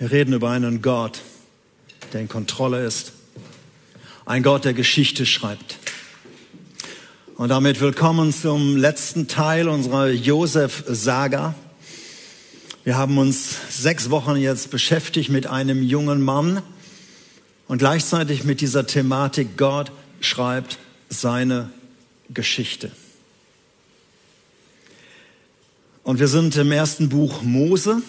Wir reden über einen Gott, der in Kontrolle ist. Ein Gott, der Geschichte schreibt. Und damit willkommen zum letzten Teil unserer Josef-Saga. Wir haben uns sechs Wochen jetzt beschäftigt mit einem jungen Mann und gleichzeitig mit dieser Thematik, Gott schreibt seine Geschichte. Und wir sind im ersten Buch Mose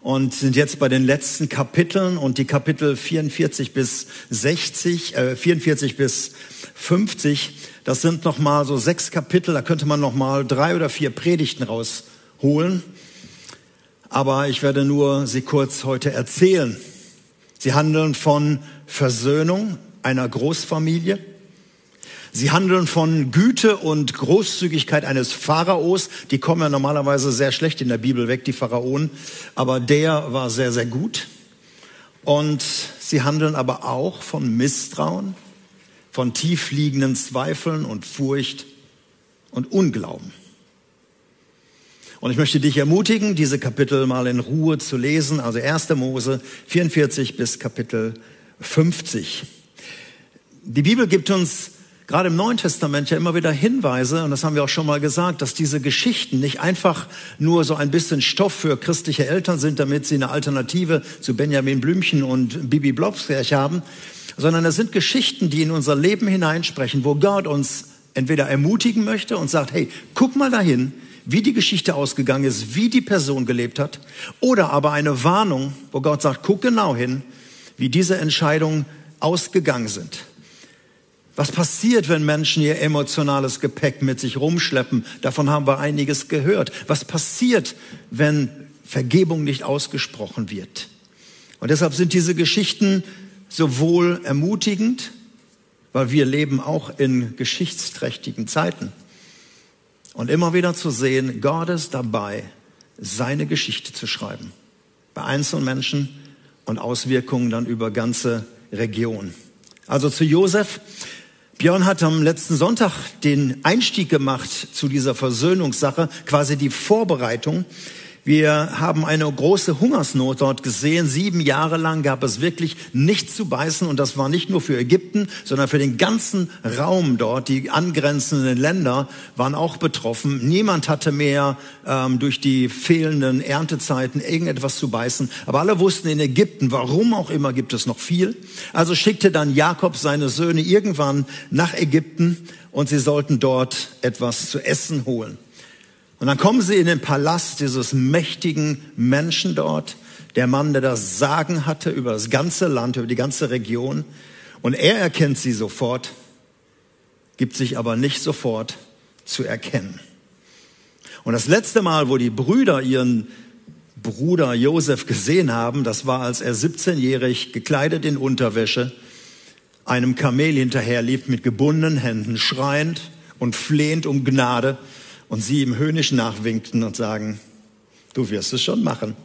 und sind jetzt bei den letzten Kapiteln und die Kapitel 44 bis 60, äh, 44 bis 50, das sind noch mal so sechs Kapitel, da könnte man noch mal drei oder vier Predigten rausholen. Aber ich werde nur sie kurz heute erzählen. Sie handeln von Versöhnung einer Großfamilie, Sie handeln von Güte und Großzügigkeit eines Pharaos. Die kommen ja normalerweise sehr schlecht in der Bibel weg, die Pharaonen. Aber der war sehr, sehr gut. Und sie handeln aber auch von Misstrauen, von tiefliegenden Zweifeln und Furcht und Unglauben. Und ich möchte dich ermutigen, diese Kapitel mal in Ruhe zu lesen, also 1. Mose 44 bis Kapitel 50. Die Bibel gibt uns gerade im Neuen Testament ja immer wieder Hinweise, und das haben wir auch schon mal gesagt, dass diese Geschichten nicht einfach nur so ein bisschen Stoff für christliche Eltern sind, damit sie eine Alternative zu Benjamin Blümchen und Bibi Blobskirch haben, sondern es sind Geschichten, die in unser Leben hineinsprechen, wo Gott uns entweder ermutigen möchte und sagt, hey, guck mal dahin, wie die Geschichte ausgegangen ist, wie die Person gelebt hat, oder aber eine Warnung, wo Gott sagt, guck genau hin, wie diese Entscheidungen ausgegangen sind. Was passiert, wenn Menschen ihr emotionales Gepäck mit sich rumschleppen? Davon haben wir einiges gehört. Was passiert, wenn Vergebung nicht ausgesprochen wird? Und deshalb sind diese Geschichten sowohl ermutigend, weil wir leben auch in geschichtsträchtigen Zeiten. Und immer wieder zu sehen, Gott ist dabei, seine Geschichte zu schreiben. Bei einzelnen Menschen und Auswirkungen dann über ganze Regionen. Also zu Josef. Björn hat am letzten Sonntag den Einstieg gemacht zu dieser Versöhnungssache, quasi die Vorbereitung. Wir haben eine große Hungersnot dort gesehen. Sieben Jahre lang gab es wirklich nichts zu beißen. Und das war nicht nur für Ägypten, sondern für den ganzen Raum dort. Die angrenzenden Länder waren auch betroffen. Niemand hatte mehr ähm, durch die fehlenden Erntezeiten irgendetwas zu beißen. Aber alle wussten in Ägypten, warum auch immer, gibt es noch viel. Also schickte dann Jakob seine Söhne irgendwann nach Ägypten und sie sollten dort etwas zu essen holen. Und dann kommen sie in den Palast dieses mächtigen Menschen dort, der Mann, der das Sagen hatte über das ganze Land, über die ganze Region. Und er erkennt sie sofort, gibt sich aber nicht sofort zu erkennen. Und das letzte Mal, wo die Brüder ihren Bruder Josef gesehen haben, das war, als er 17-jährig gekleidet in Unterwäsche einem Kamel hinterherlief mit gebundenen Händen, schreiend und flehend um Gnade und sie ihm höhnisch nachwinkten und sagen, du wirst es schon machen.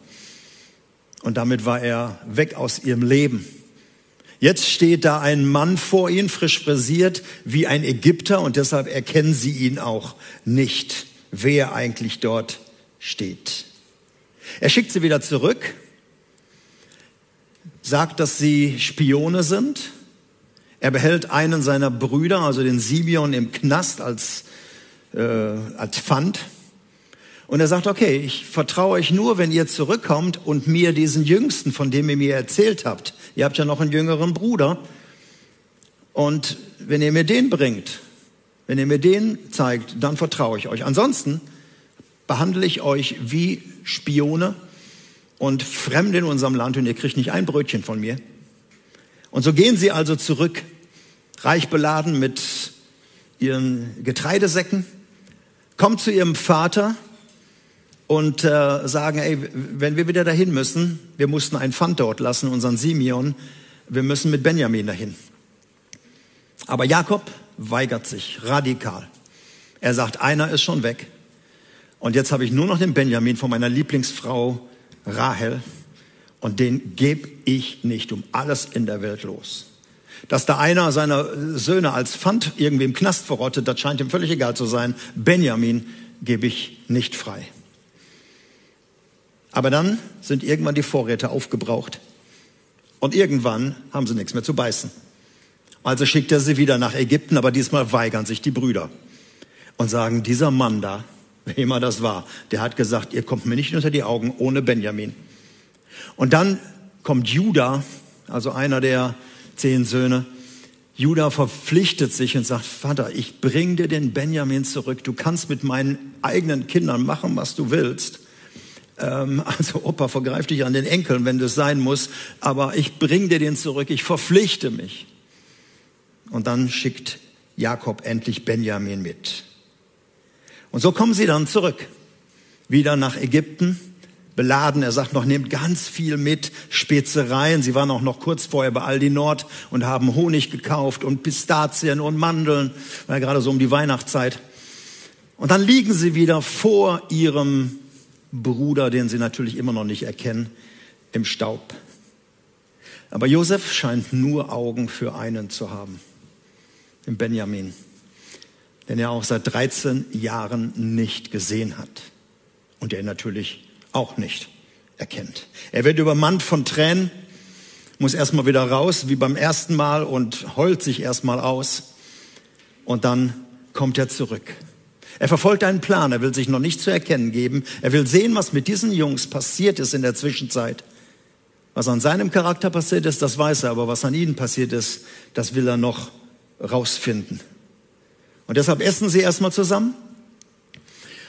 Und damit war er weg aus ihrem Leben. Jetzt steht da ein Mann vor ihnen, frisch frisiert, wie ein Ägypter, und deshalb erkennen sie ihn auch nicht, wer eigentlich dort steht. Er schickt sie wieder zurück, sagt, dass sie Spione sind. Er behält einen seiner Brüder, also den Simeon, im Knast als äh, als Pfand. Und er sagt, okay, ich vertraue euch nur, wenn ihr zurückkommt und mir diesen Jüngsten, von dem ihr mir erzählt habt, ihr habt ja noch einen jüngeren Bruder, und wenn ihr mir den bringt, wenn ihr mir den zeigt, dann vertraue ich euch. Ansonsten behandle ich euch wie Spione und Fremde in unserem Land und ihr kriegt nicht ein Brötchen von mir. Und so gehen sie also zurück, reich beladen mit ihren Getreidesäcken kommen zu ihrem Vater und äh, sagen, ey, wenn wir wieder dahin müssen, wir mussten ein Pfand dort lassen, unseren Simeon, wir müssen mit Benjamin dahin. Aber Jakob weigert sich radikal. Er sagt, einer ist schon weg. Und jetzt habe ich nur noch den Benjamin von meiner Lieblingsfrau Rahel. Und den gebe ich nicht um alles in der Welt los. Dass da einer seiner Söhne als Pfand irgendwie im Knast verrottet, das scheint ihm völlig egal zu sein. Benjamin gebe ich nicht frei. Aber dann sind irgendwann die Vorräte aufgebraucht und irgendwann haben sie nichts mehr zu beißen. Also schickt er sie wieder nach Ägypten, aber diesmal weigern sich die Brüder und sagen, dieser Mann da, wer immer das war, der hat gesagt, ihr kommt mir nicht unter die Augen ohne Benjamin. Und dann kommt Judah, also einer der zehn Söhne. Judah verpflichtet sich und sagt, Vater, ich bring dir den Benjamin zurück. Du kannst mit meinen eigenen Kindern machen, was du willst. Ähm, also Opa, vergreif dich an den Enkeln, wenn das sein muss. Aber ich bring dir den zurück. Ich verpflichte mich. Und dann schickt Jakob endlich Benjamin mit. Und so kommen sie dann zurück, wieder nach Ägypten, beladen. Er sagt noch, nehmt ganz viel mit, Spezereien. Sie waren auch noch kurz vorher bei Aldi Nord und haben Honig gekauft und Pistazien und Mandeln, ja gerade so um die Weihnachtszeit. Und dann liegen sie wieder vor ihrem Bruder, den sie natürlich immer noch nicht erkennen, im Staub. Aber Josef scheint nur Augen für einen zu haben, im Benjamin den er auch seit 13 Jahren nicht gesehen hat und der natürlich auch nicht erkennt. Er wird übermannt von Tränen, muss erstmal wieder raus, wie beim ersten Mal und heult sich erstmal aus und dann kommt er zurück. Er verfolgt einen Plan, er will sich noch nicht zu erkennen geben, er will sehen, was mit diesen Jungs passiert ist in der Zwischenzeit. Was an seinem Charakter passiert ist, das weiß er, aber was an ihnen passiert ist, das will er noch rausfinden. Und deshalb essen sie erstmal zusammen.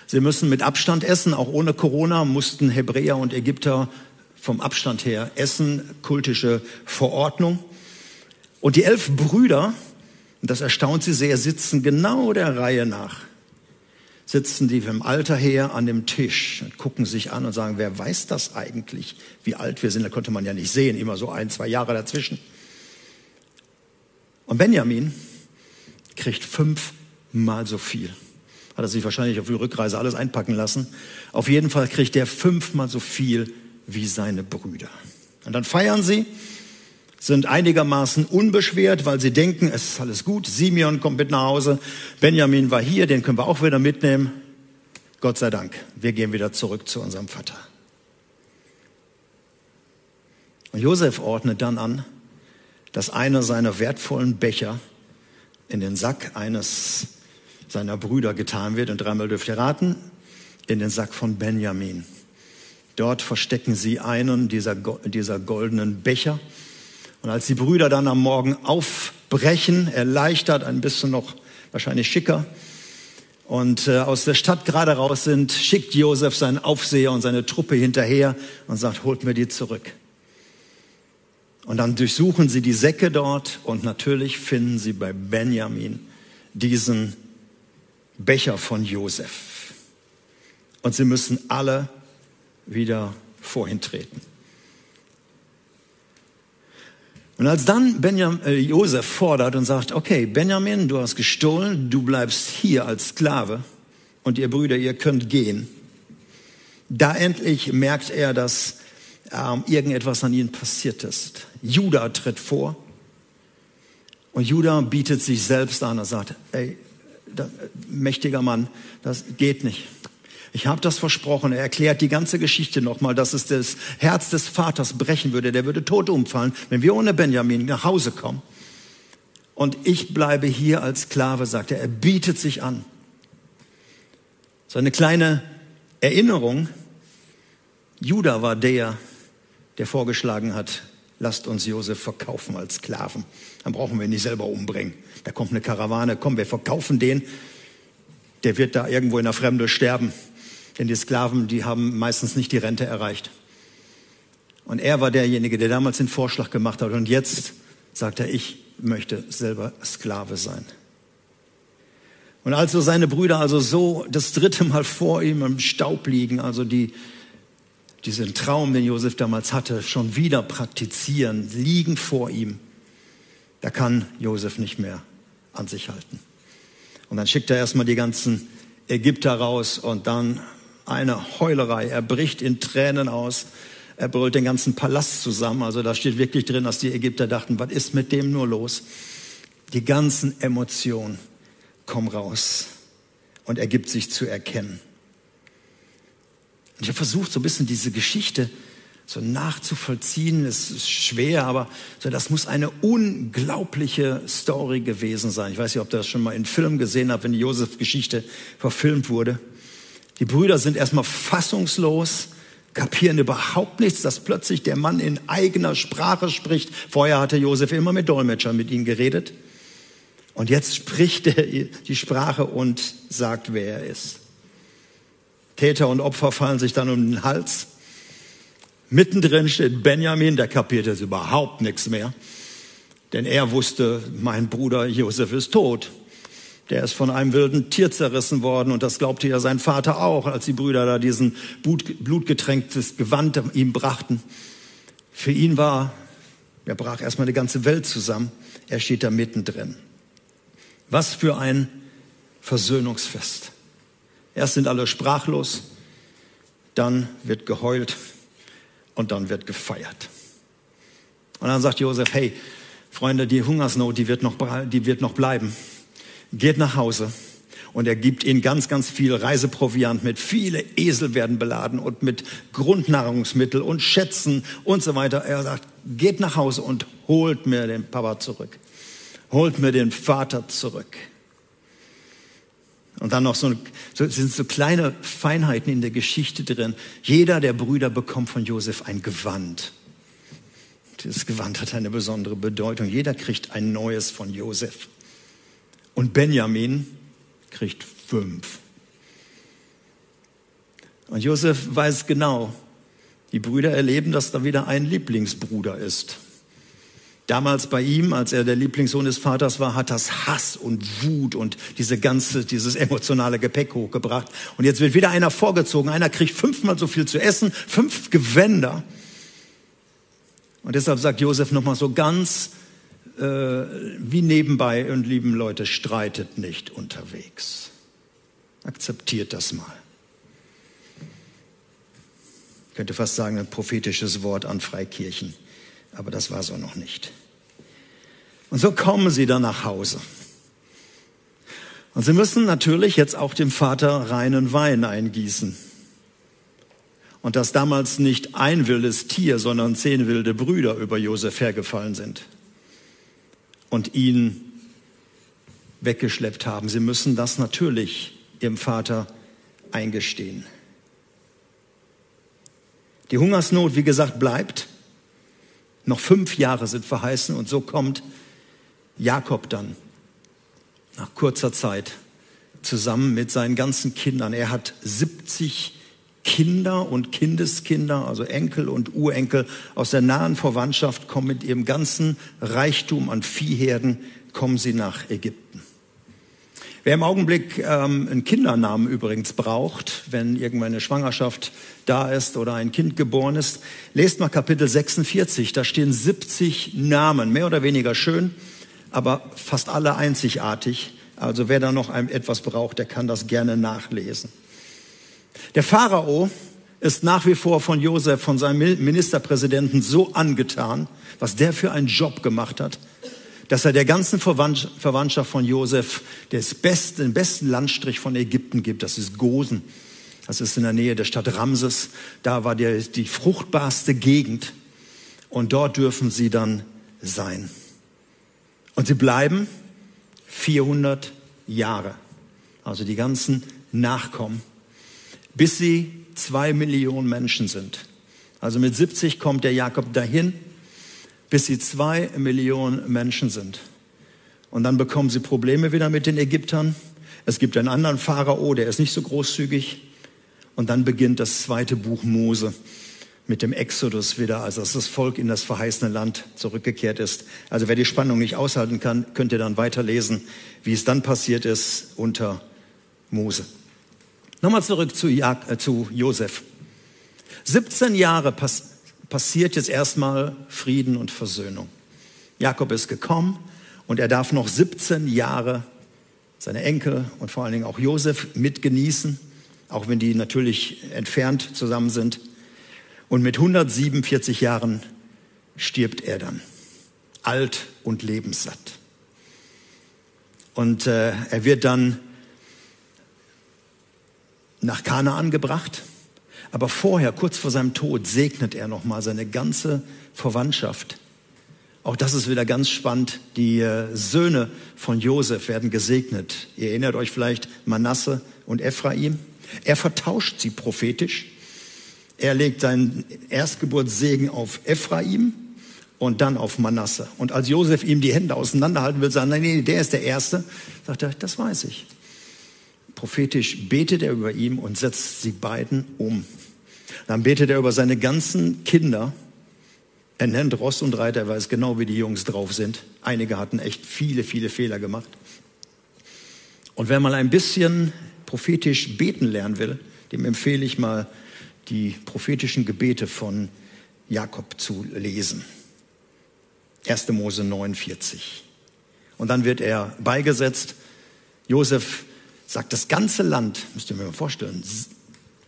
Sie müssen mit Abstand essen, auch ohne Corona mussten Hebräer und Ägypter vom Abstand her essen, kultische Verordnung. Und die elf Brüder, das erstaunt sie sehr, sitzen genau der Reihe nach. Sitzen die vom Alter her an dem Tisch und gucken sich an und sagen, wer weiß das eigentlich, wie alt wir sind? Da konnte man ja nicht sehen, immer so ein, zwei Jahre dazwischen. Und Benjamin kriegt fünf mal so viel. Hat er sich wahrscheinlich auf die Rückreise alles einpacken lassen. Auf jeden Fall kriegt er fünfmal so viel wie seine Brüder. Und dann feiern sie, sind einigermaßen unbeschwert, weil sie denken, es ist alles gut. Simeon kommt mit nach Hause. Benjamin war hier, den können wir auch wieder mitnehmen. Gott sei Dank, wir gehen wieder zurück zu unserem Vater. Und Josef ordnet dann an, dass einer seiner wertvollen Becher in den Sack eines seiner Brüder getan wird. Und dreimal dürft ihr raten, in den Sack von Benjamin. Dort verstecken sie einen dieser, dieser goldenen Becher. Und als die Brüder dann am Morgen aufbrechen, erleichtert, ein bisschen noch wahrscheinlich schicker, und äh, aus der Stadt gerade raus sind, schickt Josef seinen Aufseher und seine Truppe hinterher und sagt, holt mir die zurück. Und dann durchsuchen sie die Säcke dort und natürlich finden sie bei Benjamin diesen Becher von Josef. Und sie müssen alle wieder vorhin treten. Und als dann Benjamin, äh, Josef fordert und sagt, okay, Benjamin, du hast gestohlen, du bleibst hier als Sklave und ihr Brüder, ihr könnt gehen. Da endlich merkt er, dass ähm, irgendetwas an ihnen passiert ist. Judah tritt vor und Judah bietet sich selbst an und sagt, ey, mächtiger Mann, das geht nicht. Ich habe das versprochen. Er erklärt die ganze Geschichte nochmal, dass es das Herz des Vaters brechen würde. Der würde tot umfallen, wenn wir ohne Benjamin nach Hause kommen. Und ich bleibe hier als Sklave, sagt er. Er bietet sich an. So eine kleine Erinnerung. Judah war der, der vorgeschlagen hat, lasst uns Josef verkaufen als Sklaven. Dann brauchen wir ihn nicht selber umbringen. Da kommt eine Karawane, komm, wir verkaufen den. Der wird da irgendwo in der Fremde sterben. Denn die Sklaven, die haben meistens nicht die Rente erreicht. Und er war derjenige, der damals den Vorschlag gemacht hat. Und jetzt sagt er, ich möchte selber Sklave sein. Und als so seine Brüder also so das dritte Mal vor ihm im Staub liegen, also die, diesen Traum, den Josef damals hatte, schon wieder praktizieren, liegen vor ihm, da kann Josef nicht mehr an sich halten. Und dann schickt er erstmal die ganzen Ägypter raus und dann eine Heulerei. Er bricht in Tränen aus. Er brüllt den ganzen Palast zusammen. Also da steht wirklich drin, dass die Ägypter dachten, was ist mit dem nur los? Die ganzen Emotionen kommen raus und er gibt sich zu erkennen. Ich habe versucht, so ein bisschen diese Geschichte so nachzuvollziehen. Es ist schwer, aber so, das muss eine unglaubliche Story gewesen sein. Ich weiß nicht, ob ihr das schon mal in Film gesehen habt, wenn die Josef-Geschichte verfilmt wurde. Die Brüder sind erstmal fassungslos, kapieren überhaupt nichts, dass plötzlich der Mann in eigener Sprache spricht. Vorher hatte Josef immer mit Dolmetschern mit ihnen geredet. Und jetzt spricht er die Sprache und sagt, wer er ist. Täter und Opfer fallen sich dann um den Hals. Mittendrin steht Benjamin, der kapiert jetzt überhaupt nichts mehr. Denn er wusste, mein Bruder Josef ist tot. Der ist von einem wilden Tier zerrissen worden und das glaubte ja sein Vater auch, als die Brüder da diesen blutgetränktes Gewand ihm brachten. Für ihn war, er brach erstmal die ganze Welt zusammen. Er steht da mittendrin. Was für ein Versöhnungsfest. Erst sind alle sprachlos, dann wird geheult und dann wird gefeiert. Und dann sagt Josef, hey, Freunde, die Hungersnot, die wird noch, die wird noch bleiben geht nach Hause und er gibt ihnen ganz, ganz viel Reiseproviant mit. Viele Esel werden beladen und mit Grundnahrungsmittel und Schätzen und so weiter. Er sagt, geht nach Hause und holt mir den Papa zurück. Holt mir den Vater zurück. Und dann noch so, so sind so kleine Feinheiten in der Geschichte drin. Jeder der Brüder bekommt von Josef ein Gewand. Dieses Gewand hat eine besondere Bedeutung. Jeder kriegt ein neues von Josef. Und Benjamin kriegt fünf. Und Josef weiß genau, die Brüder erleben, dass da wieder ein Lieblingsbruder ist. Damals bei ihm, als er der Lieblingssohn des Vaters war, hat das Hass und Wut und diese ganze, dieses emotionale Gepäck hochgebracht. Und jetzt wird wieder einer vorgezogen. Einer kriegt fünfmal so viel zu essen, fünf Gewänder. Und deshalb sagt Josef nochmal so ganz äh, wie nebenbei und lieben Leute, streitet nicht unterwegs. Akzeptiert das mal. Ich könnte fast sagen, ein prophetisches Wort an Freikirchen, aber das war so noch nicht. Und so kommen sie dann nach Hause. Und sie müssen natürlich jetzt auch dem Vater reinen Wein eingießen. Und dass damals nicht ein wildes Tier, sondern zehn wilde Brüder über Josef hergefallen sind und ihn weggeschleppt haben. Sie müssen das natürlich ihrem Vater eingestehen. Die Hungersnot, wie gesagt, bleibt. Noch fünf Jahre sind verheißen und so kommt Jakob dann nach kurzer Zeit zusammen mit seinen ganzen Kindern. Er hat 70 Kinder und Kindeskinder, also Enkel und Urenkel aus der nahen Verwandtschaft kommen mit ihrem ganzen Reichtum an Viehherden, kommen sie nach Ägypten. Wer im Augenblick ähm, einen Kindernamen übrigens braucht, wenn irgendwann eine Schwangerschaft da ist oder ein Kind geboren ist, lest mal Kapitel 46, da stehen 70 Namen, mehr oder weniger schön, aber fast alle einzigartig. Also wer da noch etwas braucht, der kann das gerne nachlesen. Der Pharao ist nach wie vor von Josef, von seinem Ministerpräsidenten so angetan, was der für einen Job gemacht hat, dass er der ganzen Verwandtschaft von Josef besten, den besten Landstrich von Ägypten gibt. Das ist Gosen. Das ist in der Nähe der Stadt Ramses. Da war die, die fruchtbarste Gegend. Und dort dürfen sie dann sein. Und sie bleiben 400 Jahre. Also die ganzen Nachkommen bis sie zwei Millionen Menschen sind. Also mit 70 kommt der Jakob dahin, bis sie zwei Millionen Menschen sind. Und dann bekommen sie Probleme wieder mit den Ägyptern. Es gibt einen anderen Pharao, der ist nicht so großzügig. Und dann beginnt das zweite Buch Mose mit dem Exodus wieder, also dass das Volk in das verheißene Land zurückgekehrt ist. Also wer die Spannung nicht aushalten kann, könnt ihr dann weiterlesen, wie es dann passiert ist unter Mose. Nochmal zurück zu, Jak äh, zu Josef. 17 Jahre pass passiert jetzt erstmal Frieden und Versöhnung. Jakob ist gekommen und er darf noch 17 Jahre seine Enkel und vor allen Dingen auch Josef mitgenießen, auch wenn die natürlich entfernt zusammen sind. Und mit 147 Jahren stirbt er dann, alt und lebenssatt. Und äh, er wird dann nach Kanaan gebracht. Aber vorher, kurz vor seinem Tod, segnet er nochmal seine ganze Verwandtschaft. Auch das ist wieder ganz spannend. Die äh, Söhne von Josef werden gesegnet. Ihr erinnert euch vielleicht Manasse und Ephraim. Er vertauscht sie prophetisch. Er legt seinen Erstgeburtssegen auf Ephraim und dann auf Manasse. Und als Josef ihm die Hände auseinanderhalten will, sagen, nein, nee, der ist der Erste, sagt er, das weiß ich. Prophetisch betet er über ihm und setzt sie beiden um. Dann betet er über seine ganzen Kinder er nennt Ross und Reiter, er weiß genau, wie die Jungs drauf sind. Einige hatten echt viele, viele Fehler gemacht. Und wer mal ein bisschen prophetisch beten lernen will, dem empfehle ich mal, die prophetischen Gebete von Jakob zu lesen. 1. Mose 49. Und dann wird er beigesetzt. Josef sagt, das ganze Land, müsst ihr mir mal vorstellen,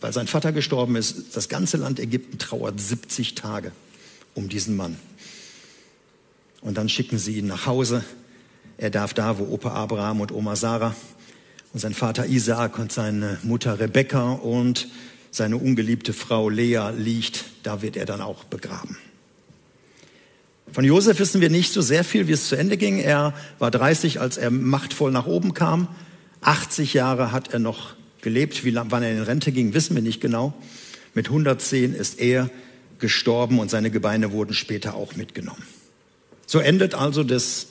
weil sein Vater gestorben ist, das ganze Land Ägypten trauert 70 Tage um diesen Mann. Und dann schicken sie ihn nach Hause. Er darf da, wo Opa Abraham und Oma Sarah und sein Vater Isaak und seine Mutter Rebekka und seine ungeliebte Frau Lea liegt, da wird er dann auch begraben. Von Josef wissen wir nicht so sehr viel, wie es zu Ende ging. Er war 30, als er machtvoll nach oben kam. 80 Jahre hat er noch gelebt. Wie lang, wann er in Rente ging, wissen wir nicht genau. Mit 110 ist er gestorben und seine Gebeine wurden später auch mitgenommen. So endet also das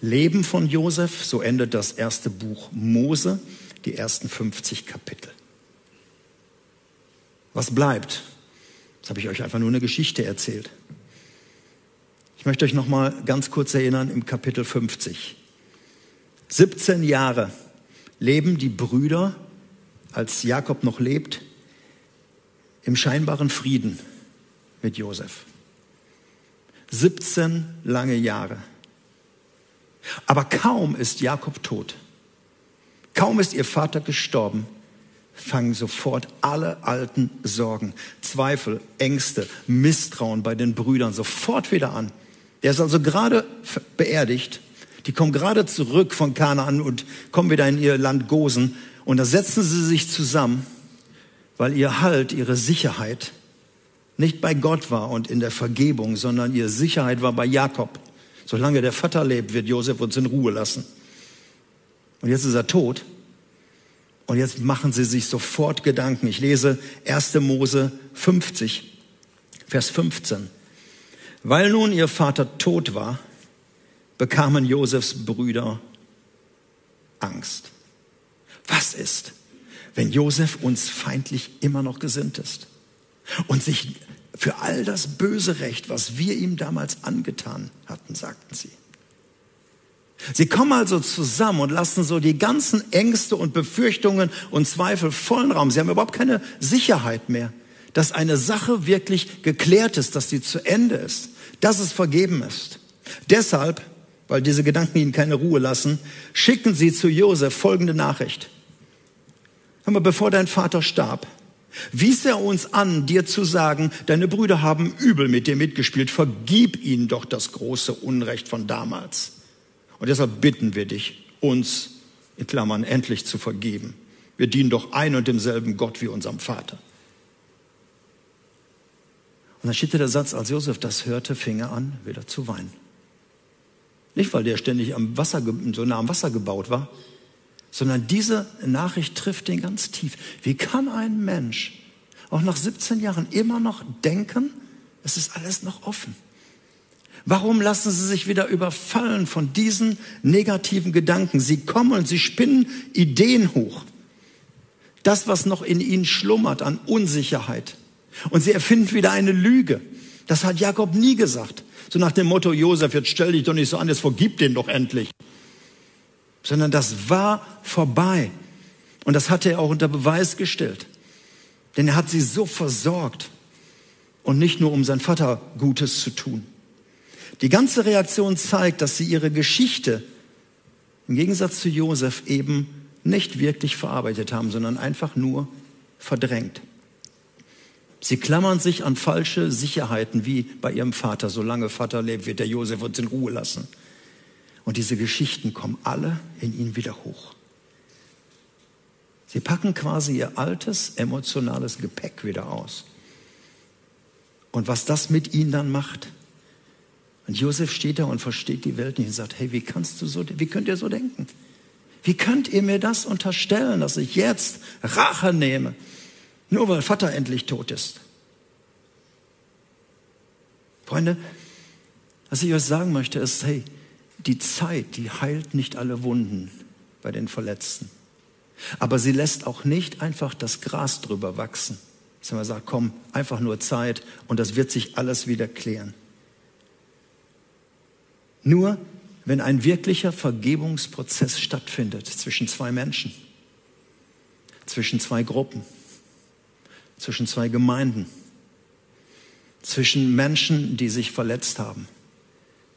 Leben von Josef, so endet das erste Buch Mose, die ersten 50 Kapitel. Was bleibt? Das habe ich euch einfach nur eine Geschichte erzählt. Ich möchte euch noch mal ganz kurz erinnern im Kapitel 50. 17 Jahre leben die Brüder, als Jakob noch lebt, im scheinbaren Frieden mit Josef. 17 lange Jahre. Aber kaum ist Jakob tot, kaum ist ihr Vater gestorben, fangen sofort alle alten Sorgen, Zweifel, Ängste, Misstrauen bei den Brüdern sofort wieder an. Der ist also gerade beerdigt. Die kommen gerade zurück von Kanaan und kommen wieder in ihr Land Gosen. Und da setzen sie sich zusammen, weil ihr Halt, ihre Sicherheit nicht bei Gott war und in der Vergebung, sondern ihre Sicherheit war bei Jakob. Solange der Vater lebt, wird Josef uns in Ruhe lassen. Und jetzt ist er tot. Und jetzt machen sie sich sofort Gedanken. Ich lese 1. Mose 50, Vers 15. Weil nun ihr Vater tot war, bekamen Josefs Brüder Angst. Was ist, wenn Josef uns feindlich immer noch gesinnt ist? und sich für all das böse Recht, was wir ihm damals angetan hatten, sagten sie. Sie kommen also zusammen und lassen so die ganzen Ängste und Befürchtungen und Zweifel vollen Raum. Sie haben überhaupt keine Sicherheit mehr, dass eine Sache wirklich geklärt ist, dass sie zu Ende ist, dass es vergeben ist. Deshalb, weil diese Gedanken ihnen keine Ruhe lassen, schicken sie zu Josef folgende Nachricht. Hör mal, bevor dein Vater starb, wies er uns an, dir zu sagen, deine Brüder haben übel mit dir mitgespielt, vergib ihnen doch das große Unrecht von damals. Und deshalb bitten wir dich, uns, in Klammern, endlich zu vergeben. Wir dienen doch ein und demselben Gott wie unserem Vater. Und dann steht der Satz, als Josef das hörte, fing er an, wieder zu weinen. Nicht, weil der ständig am Wasser, so nah am Wasser gebaut war, sondern diese Nachricht trifft den ganz tief. Wie kann ein Mensch auch nach 17 Jahren immer noch denken, es ist alles noch offen? Warum lassen Sie sich wieder überfallen von diesen negativen Gedanken? Sie kommen und Sie spinnen Ideen hoch. Das, was noch in Ihnen schlummert an Unsicherheit. Und Sie erfinden wieder eine Lüge. Das hat Jakob nie gesagt. So nach dem Motto, Josef, jetzt stell dich doch nicht so an, jetzt vergib den doch endlich sondern das war vorbei. Und das hat er auch unter Beweis gestellt. Denn er hat sie so versorgt. Und nicht nur, um sein Vater Gutes zu tun. Die ganze Reaktion zeigt, dass sie ihre Geschichte im Gegensatz zu Josef eben nicht wirklich verarbeitet haben, sondern einfach nur verdrängt. Sie klammern sich an falsche Sicherheiten wie bei ihrem Vater. Solange Vater lebt, wird der Josef uns in Ruhe lassen. Und diese Geschichten kommen alle in ihn wieder hoch. Sie packen quasi ihr altes emotionales Gepäck wieder aus. Und was das mit ihnen dann macht. Und Josef steht da und versteht die Welt nicht und sagt, hey, wie kannst du so, wie könnt ihr so denken? Wie könnt ihr mir das unterstellen, dass ich jetzt Rache nehme, nur weil Vater endlich tot ist? Freunde, was ich euch sagen möchte, ist, hey, die Zeit, die heilt nicht alle Wunden bei den Verletzten. Aber sie lässt auch nicht einfach das Gras drüber wachsen. Dass man sagt, komm, einfach nur Zeit und das wird sich alles wieder klären. Nur wenn ein wirklicher Vergebungsprozess stattfindet zwischen zwei Menschen, zwischen zwei Gruppen, zwischen zwei Gemeinden, zwischen Menschen, die sich verletzt haben,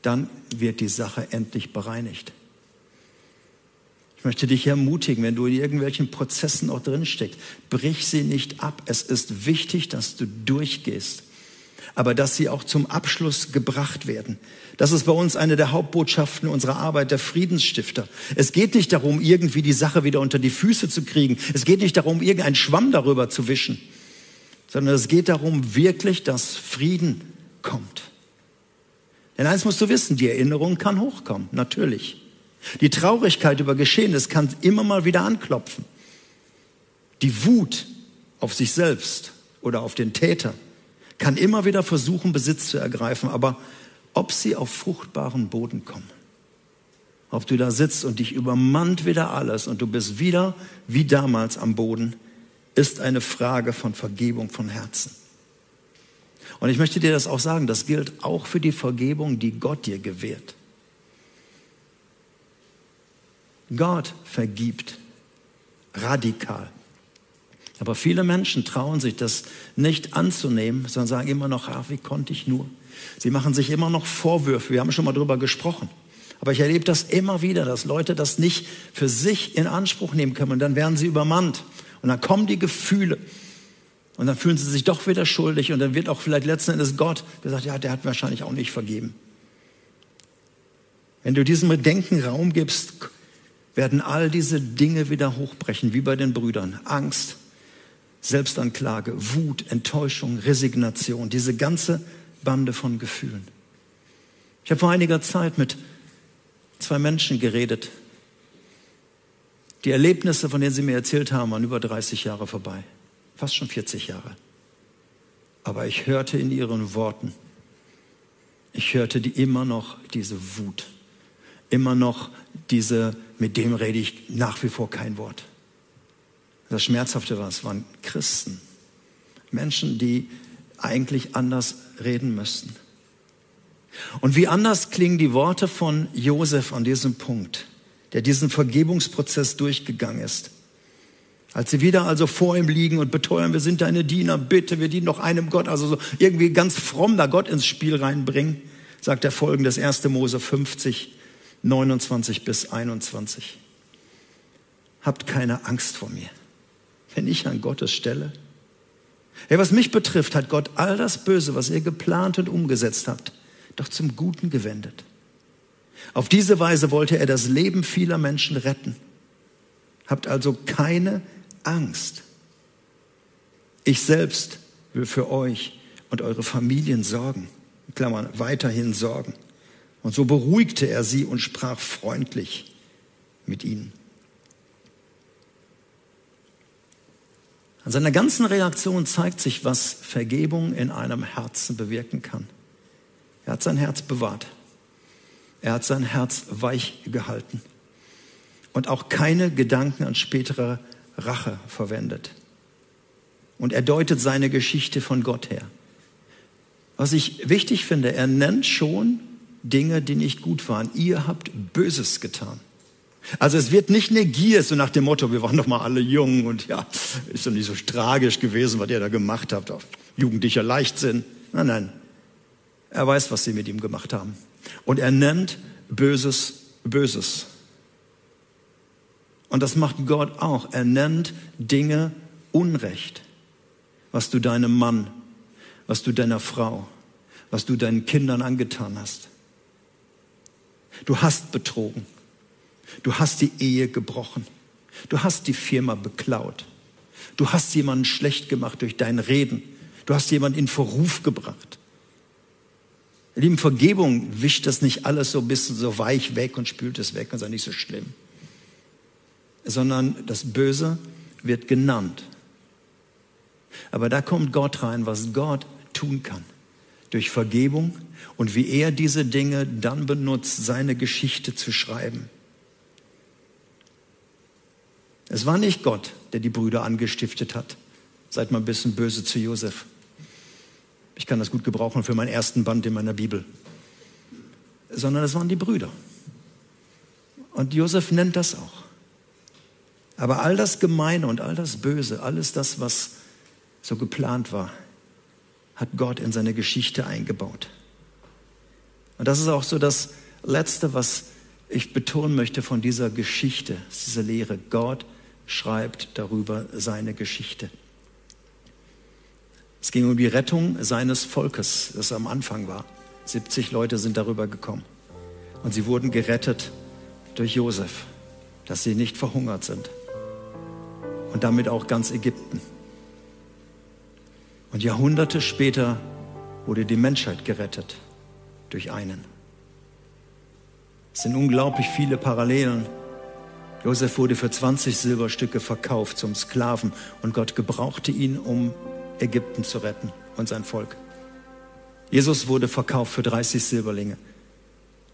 dann wird die Sache endlich bereinigt. Ich möchte dich ermutigen, wenn du in irgendwelchen Prozessen auch drin steckst, brich sie nicht ab. Es ist wichtig, dass du durchgehst, aber dass sie auch zum Abschluss gebracht werden. Das ist bei uns eine der Hauptbotschaften unserer Arbeit der Friedensstifter. Es geht nicht darum, irgendwie die Sache wieder unter die Füße zu kriegen. Es geht nicht darum, irgendeinen Schwamm darüber zu wischen, sondern es geht darum, wirklich, dass Frieden kommt. Denn eins musst du wissen, die Erinnerung kann hochkommen, natürlich. Die Traurigkeit über Geschehenes kann immer mal wieder anklopfen. Die Wut auf sich selbst oder auf den Täter kann immer wieder versuchen, Besitz zu ergreifen. Aber ob sie auf fruchtbaren Boden kommen, ob du da sitzt und dich übermannt wieder alles und du bist wieder wie damals am Boden, ist eine Frage von Vergebung von Herzen. Und ich möchte dir das auch sagen, das gilt auch für die Vergebung, die Gott dir gewährt. Gott vergibt radikal. Aber viele Menschen trauen sich das nicht anzunehmen, sondern sagen immer noch, ach, wie konnte ich nur? Sie machen sich immer noch Vorwürfe. Wir haben schon mal darüber gesprochen. Aber ich erlebe das immer wieder, dass Leute das nicht für sich in Anspruch nehmen können. Und dann werden sie übermannt. Und dann kommen die Gefühle. Und dann fühlen sie sich doch wieder schuldig. Und dann wird auch vielleicht letzten Endes Gott gesagt, ja, der hat wahrscheinlich auch nicht vergeben. Wenn du diesem Denken Raum gibst, werden all diese Dinge wieder hochbrechen, wie bei den Brüdern. Angst, Selbstanklage, Wut, Enttäuschung, Resignation, diese ganze Bande von Gefühlen. Ich habe vor einiger Zeit mit zwei Menschen geredet. Die Erlebnisse, von denen sie mir erzählt haben, waren über 30 Jahre vorbei, fast schon 40 Jahre. Aber ich hörte in ihren Worten, ich hörte die immer noch diese Wut, immer noch diese, mit dem rede ich nach wie vor kein Wort. Das Schmerzhafte war, es waren Christen. Menschen, die eigentlich anders reden müssten. Und wie anders klingen die Worte von Josef an diesem Punkt, der diesen Vergebungsprozess durchgegangen ist. Als sie wieder also vor ihm liegen und beteuern, wir sind deine Diener, bitte, wir dienen doch einem Gott, also so irgendwie ganz fromm da Gott ins Spiel reinbringen, sagt er folgendes 1. Mose 50, 29 bis 21. Habt keine Angst vor mir, wenn ich an Gottes Stelle. Hey, was mich betrifft, hat Gott all das Böse, was ihr geplant und umgesetzt habt, doch zum Guten gewendet. Auf diese Weise wollte er das Leben vieler Menschen retten. Habt also keine Angst. Ich selbst will für euch und eure Familien sorgen. Klammern, weiterhin sorgen. Und so beruhigte er sie und sprach freundlich mit ihnen. An seiner ganzen Reaktion zeigt sich, was Vergebung in einem Herzen bewirken kann. Er hat sein Herz bewahrt. Er hat sein Herz weich gehalten und auch keine Gedanken an spätere Rache verwendet. Und er deutet seine Geschichte von Gott her. Was ich wichtig finde, er nennt schon Dinge, die nicht gut waren. Ihr habt Böses getan. Also es wird nicht negiert, so nach dem Motto, wir waren doch mal alle jung und ja, ist doch nicht so tragisch gewesen, was ihr da gemacht habt, auf jugendlicher Leichtsinn. Nein, nein. Er weiß, was sie mit ihm gemacht haben. Und er nennt Böses Böses. Und das macht Gott auch. Er nennt Dinge Unrecht, was du deinem Mann, was du deiner Frau, was du deinen Kindern angetan hast. Du hast betrogen. Du hast die Ehe gebrochen. Du hast die Firma beklaut. Du hast jemanden schlecht gemacht durch dein Reden. Du hast jemanden in Verruf gebracht. Lieben, Vergebung wischt das nicht alles so ein bisschen so weich weg und spült es weg und sagt nicht so schlimm. Sondern das Böse wird genannt. Aber da kommt Gott rein, was Gott tun kann. Durch Vergebung und wie er diese Dinge dann benutzt, seine Geschichte zu schreiben. Es war nicht Gott, der die Brüder angestiftet hat. Seid mal ein bisschen böse zu Josef. Ich kann das gut gebrauchen für meinen ersten Band in meiner Bibel. Sondern es waren die Brüder. Und Josef nennt das auch. Aber all das Gemeine und all das Böse, alles das, was so geplant war, hat Gott in seine Geschichte eingebaut. Und das ist auch so das Letzte, was ich betonen möchte von dieser Geschichte, dieser Lehre. Gott schreibt darüber seine Geschichte. Es ging um die Rettung seines Volkes, das am Anfang war. 70 Leute sind darüber gekommen. Und sie wurden gerettet durch Josef, dass sie nicht verhungert sind. Und damit auch ganz Ägypten. Und Jahrhunderte später wurde die Menschheit gerettet durch einen. Es sind unglaublich viele Parallelen Josef wurde für 20 Silberstücke verkauft zum Sklaven und Gott gebrauchte ihn, um Ägypten zu retten und sein Volk. Jesus wurde verkauft für 30 Silberlinge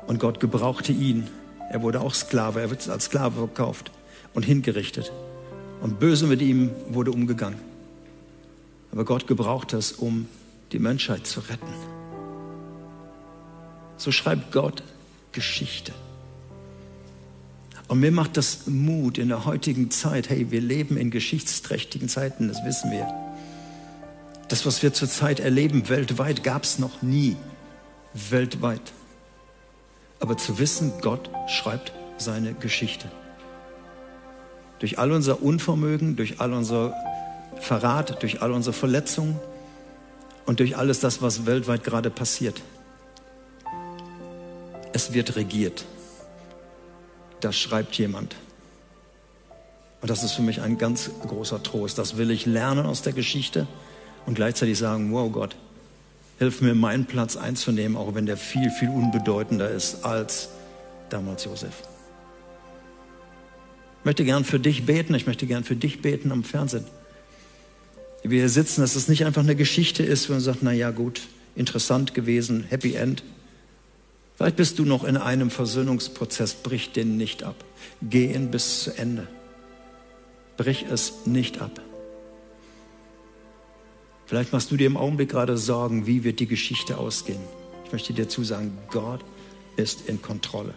und Gott gebrauchte ihn. Er wurde auch Sklave, er wird als Sklave verkauft und hingerichtet. Und böse mit ihm wurde umgegangen. Aber Gott gebrauchte es, um die Menschheit zu retten. So schreibt Gott Geschichte. Und mir macht das Mut in der heutigen Zeit. Hey, wir leben in geschichtsträchtigen Zeiten, das wissen wir. Das, was wir zurzeit erleben, weltweit, gab es noch nie. Weltweit. Aber zu wissen, Gott schreibt seine Geschichte. Durch all unser Unvermögen, durch all unser Verrat, durch all unsere Verletzungen und durch alles das, was weltweit gerade passiert. Es wird regiert das schreibt jemand. Und das ist für mich ein ganz großer Trost. Das will ich lernen aus der Geschichte und gleichzeitig sagen, wow Gott, hilf mir meinen Platz einzunehmen, auch wenn der viel, viel unbedeutender ist als damals Josef. Ich möchte gern für dich beten, ich möchte gern für dich beten am Fernsehen. Wie wir hier sitzen, dass es nicht einfach eine Geschichte ist, wo man sagt, na ja, gut, interessant gewesen, Happy End. Vielleicht bist du noch in einem Versöhnungsprozess, brich den nicht ab. Geh ihn bis zu Ende. Brich es nicht ab. Vielleicht machst du dir im Augenblick gerade Sorgen, wie wird die Geschichte ausgehen. Ich möchte dir zusagen, Gott ist in Kontrolle.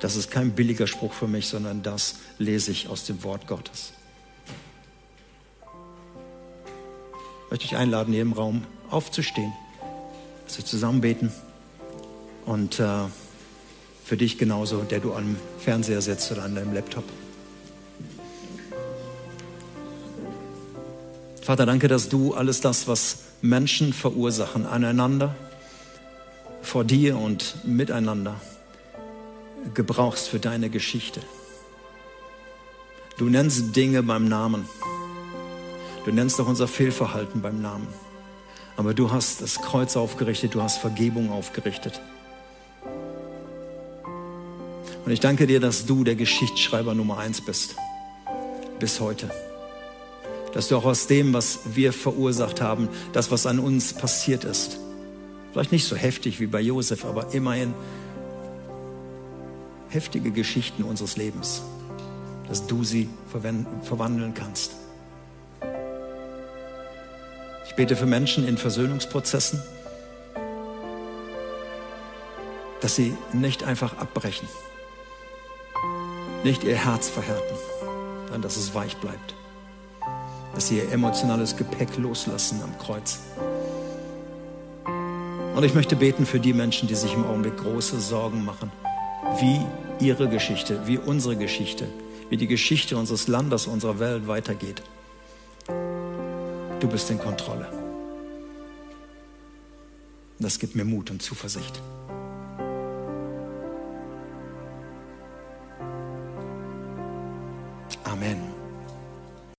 Das ist kein billiger Spruch für mich, sondern das lese ich aus dem Wort Gottes. Ich möchte dich einladen, hier im Raum aufzustehen, dass wir zusammen beten. Und äh, für dich genauso, der du am Fernseher sitzt oder an deinem Laptop. Vater, danke, dass du alles das, was Menschen verursachen, aneinander, vor dir und miteinander, gebrauchst für deine Geschichte. Du nennst Dinge beim Namen. Du nennst auch unser Fehlverhalten beim Namen. Aber du hast das Kreuz aufgerichtet, du hast Vergebung aufgerichtet. Und ich danke dir, dass du der Geschichtsschreiber Nummer eins bist. Bis heute. Dass du auch aus dem, was wir verursacht haben, das, was an uns passiert ist, vielleicht nicht so heftig wie bei Josef, aber immerhin heftige Geschichten unseres Lebens, dass du sie verwandeln kannst. Ich bete für Menschen in Versöhnungsprozessen, dass sie nicht einfach abbrechen, nicht ihr Herz verhärten, sondern dass es weich bleibt. Dass sie ihr emotionales Gepäck loslassen am Kreuz. Und ich möchte beten für die Menschen, die sich im Augenblick große Sorgen machen, wie ihre Geschichte, wie unsere Geschichte, wie die Geschichte unseres Landes, unserer Welt weitergeht. Du bist in Kontrolle. Das gibt mir Mut und Zuversicht. Amen.